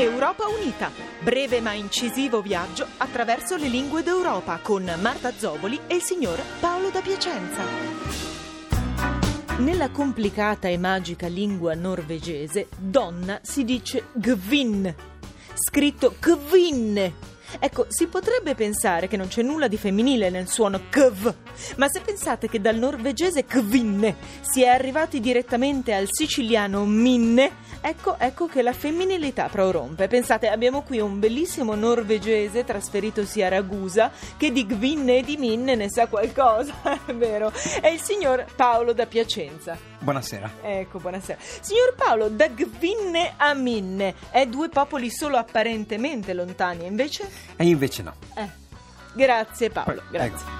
Europa Unita, breve ma incisivo viaggio attraverso le lingue d'Europa con Marta Zoboli e il signor Paolo da Piacenza. Nella complicata e magica lingua norvegese, donna si dice gvin, scritto kvin. Ecco, si potrebbe pensare che non c'è nulla di femminile nel suono kv, ma se pensate che dal norvegese kvinne si è arrivati direttamente al siciliano minne, Ecco, ecco che la femminilità prorompe. Pensate, abbiamo qui un bellissimo norvegese trasferitosi a Ragusa che di Gvinne e di Minne ne sa qualcosa, è vero. È il signor Paolo da Piacenza. Buonasera. Ecco, buonasera. Signor Paolo, da Gvinne a Minne, è due popoli solo apparentemente lontani, invece? E invece no. Eh. Grazie Paolo, grazie. Ecco.